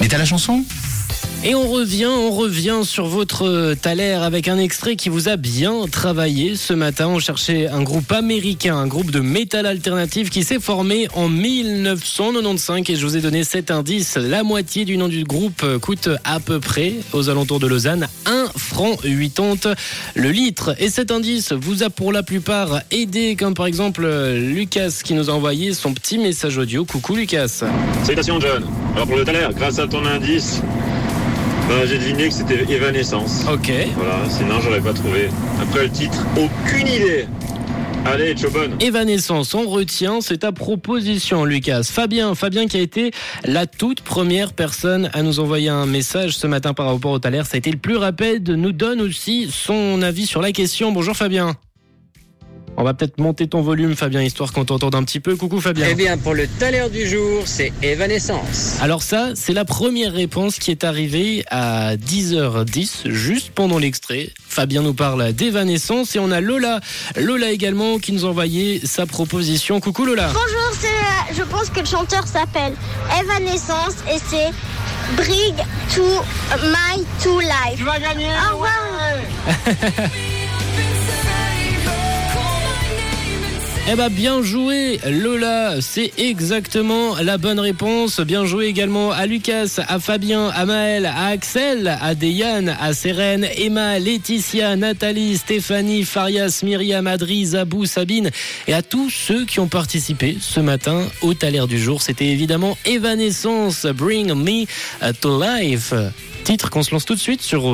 Mais t'as la chanson? Et on revient, on revient sur votre Thaler avec un extrait qui vous a bien travaillé. Ce matin, on cherchait un groupe américain, un groupe de métal alternatif qui s'est formé en 1995 et je vous ai donné cet indice. La moitié du nom du groupe coûte à peu près, aux alentours de Lausanne, 1 franc 80 le litre. Et cet indice vous a pour la plupart aidé, comme par exemple Lucas qui nous a envoyé son petit message audio. Coucou Lucas. Salutations John. Alors pour le Thaler, grâce à ton indice, bah, j'ai deviné que c'était Evanescence. Ok. Voilà, sinon j'aurais pas trouvé. Après le titre, aucune idée. Allez, Chobon. Evanescence, on retient, c'est ta proposition, Lucas. Fabien, Fabien qui a été la toute première personne à nous envoyer un message ce matin par rapport au Thaler, ça a été le plus rapide, nous donne aussi son avis sur la question. Bonjour Fabien. On va peut-être monter ton volume, Fabien, histoire qu'on t'entende un petit peu. Coucou Fabien. Eh bien, pour le taler du jour, c'est Evanescence. Alors ça, c'est la première réponse qui est arrivée à 10h10, juste pendant l'extrait. Fabien nous parle d'Evanescence et on a Lola. Lola également qui nous a envoyé sa proposition. Coucou Lola. Bonjour, c'est, je pense que le chanteur s'appelle Evanescence et c'est Bring to My To Life. Tu vas gagner. Au revoir. Eh ben bien joué Lola, c'est exactement la bonne réponse. Bien joué également à Lucas, à Fabien, à Maël, à Axel, à Deyane, à Sérène, Emma, Laetitia, Nathalie, Stéphanie, Farias, Myriam, Adri, Zabou, Sabine et à tous ceux qui ont participé ce matin au Thaler du jour. C'était évidemment Evanescence, Bring Me to Life. Titre qu'on se lance tout de suite sur